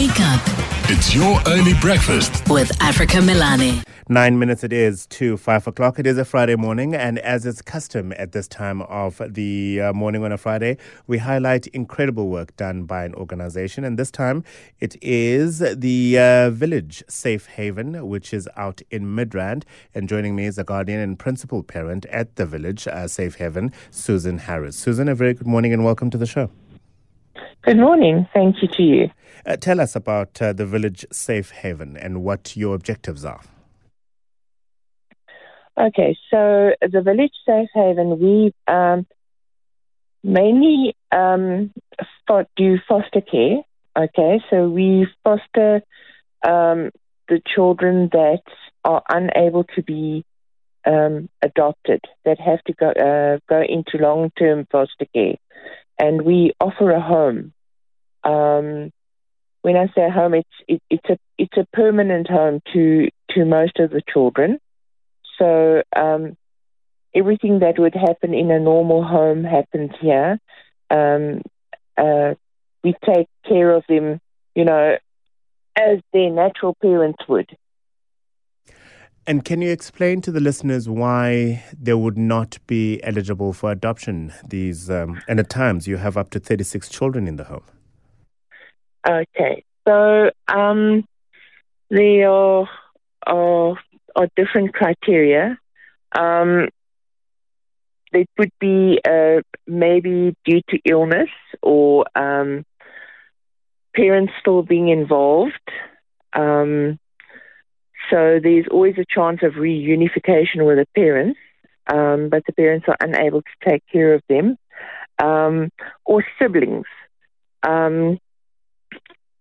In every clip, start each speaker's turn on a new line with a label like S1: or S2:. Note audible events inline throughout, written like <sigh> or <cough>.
S1: Wake up
S2: It's your early breakfast.
S1: with Africa Melane.
S3: Nine minutes it is to five o'clock. It is a Friday morning, and as is custom at this time of the uh, morning on a Friday, we highlight incredible work done by an organization. And this time it is the uh, Village Safe Haven, which is out in Midrand. And joining me is the guardian and principal parent at the Village uh, Safe Haven, Susan Harris. Susan, a very good morning and welcome to the show.
S4: Good morning. Thank you to you.
S3: Uh, tell us about uh, the Village Safe Haven and what your objectives are.
S4: Okay, so the Village Safe Haven, we um, mainly um, do foster care. Okay, so we foster um, the children that are unable to be um, adopted, that have to go uh, go into long term foster care, and we offer a home. Um, when I say home, it's it, it's a it's a permanent home to to most of the children. So um, everything that would happen in a normal home happens here. Um, uh, we take care of them, you know, as their natural parents would.
S3: And can you explain to the listeners why they would not be eligible for adoption? These um, and at times you have up to thirty-six children in the home.
S4: Okay, so um, there are, are are different criteria. Um, it would be uh, maybe due to illness or um, parents still being involved. Um, so there's always a chance of reunification with the parents, um, but the parents are unable to take care of them, um, or siblings. Um,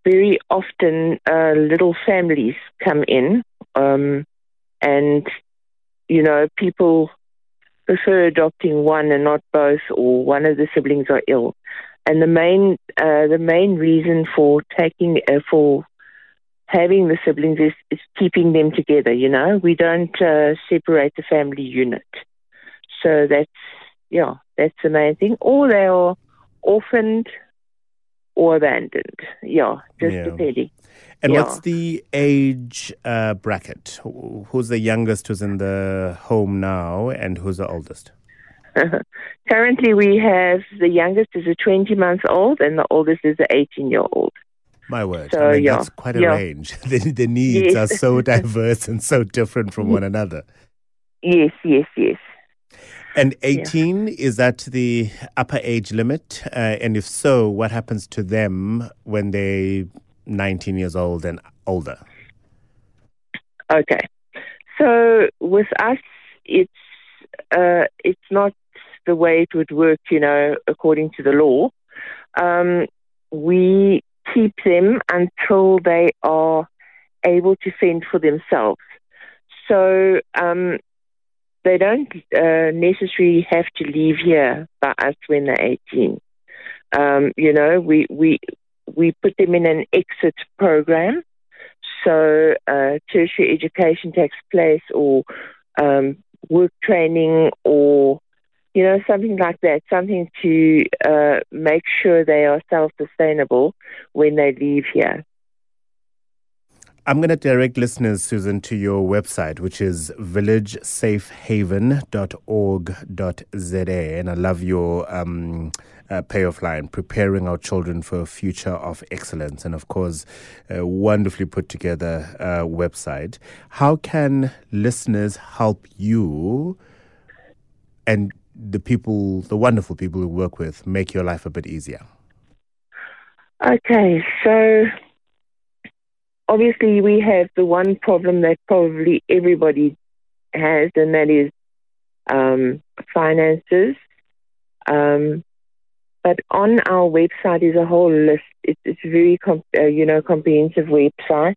S4: very often, uh, little families come in, um, and you know people prefer adopting one and not both, or one of the siblings are ill. And the main uh, the main reason for taking uh, for having the siblings is, is keeping them together. You know, we don't uh, separate the family unit. So that's yeah, that's the main thing. Or they are orphaned or abandoned. Yeah, just
S3: Yeah.
S4: depending.
S3: And
S4: Yeah.
S3: what's the age uh, bracket? Who's the youngest who's in the home now, and who's the oldest? <laughs>
S4: Currently, we have the youngest is a 20 months old, and the oldest is a 18 year old.
S3: My word,
S4: So,
S3: I mean,
S4: yeah,
S3: that's quite a
S4: yeah.
S3: range. <laughs> the, the needs
S4: Yes.
S3: are so diverse and so different from one another.
S4: Yes, yes, yes.
S3: And 18, is that the upper age limit? Uh, and if so, what happens to them when they're 19 years old and older?
S4: Okay. So with us, it's uh, it's not the way it would work, you know, according to the law. Um, we keep them until they are able to fend for themselves. So um, they don't uh, necessarily have to leave here by us when they're 18. Um, you know, we, we, we put them in an exit program. So uh, tertiary education takes place or um, work training or, you know, something like that, something to uh, make sure they are self-sustainable when they leave here.
S3: I'm going to direct listeners, Susan, to your website, which is villagesafehaven.org.za. And I love your um, uh, payoff line, preparing our children for a future of excellence. And of course, a wonderfully put together uh, website. How can listeners help you and the people, the wonderful people you work with, make your life a bit easier?
S4: Okay, so obviously we have the one problem that probably everybody has, and that is um, finances. Um, but on our website is a whole list. It's, it's a very, com- uh, you know, comprehensive website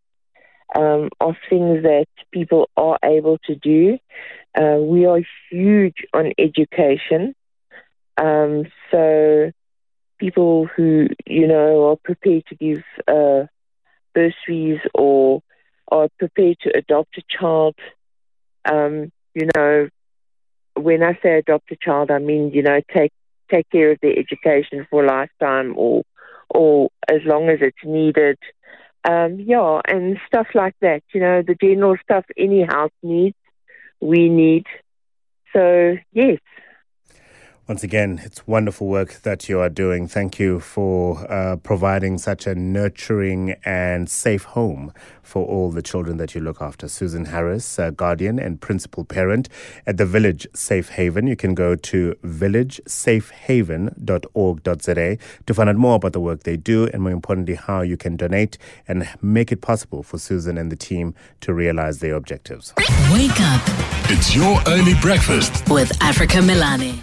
S4: um, of things that people are able to do. Uh, we are huge on education, um, so people who you know are prepared to give uh, bursaries or are prepared to adopt a child. Um, you know, when I say adopt a child, I mean you know take take care of their education for a lifetime or or as long as it's needed. um, yeah, and stuff like that. You know, the general stuff any house needs, we need. So yes.
S3: Once again, it's wonderful work that you are doing. Thank you for uh, providing such a nurturing and safe home for all the children that you look after. Susan Harris, uh, guardian and principal parent at the Village Safe Haven. You can go to villagesafehaven.org.za to find out more about the work they do and, more importantly, how you can donate and make it possible for Susan and the team to realize their objectives.
S2: Wake up. It's your early breakfast
S1: with Africa Melane.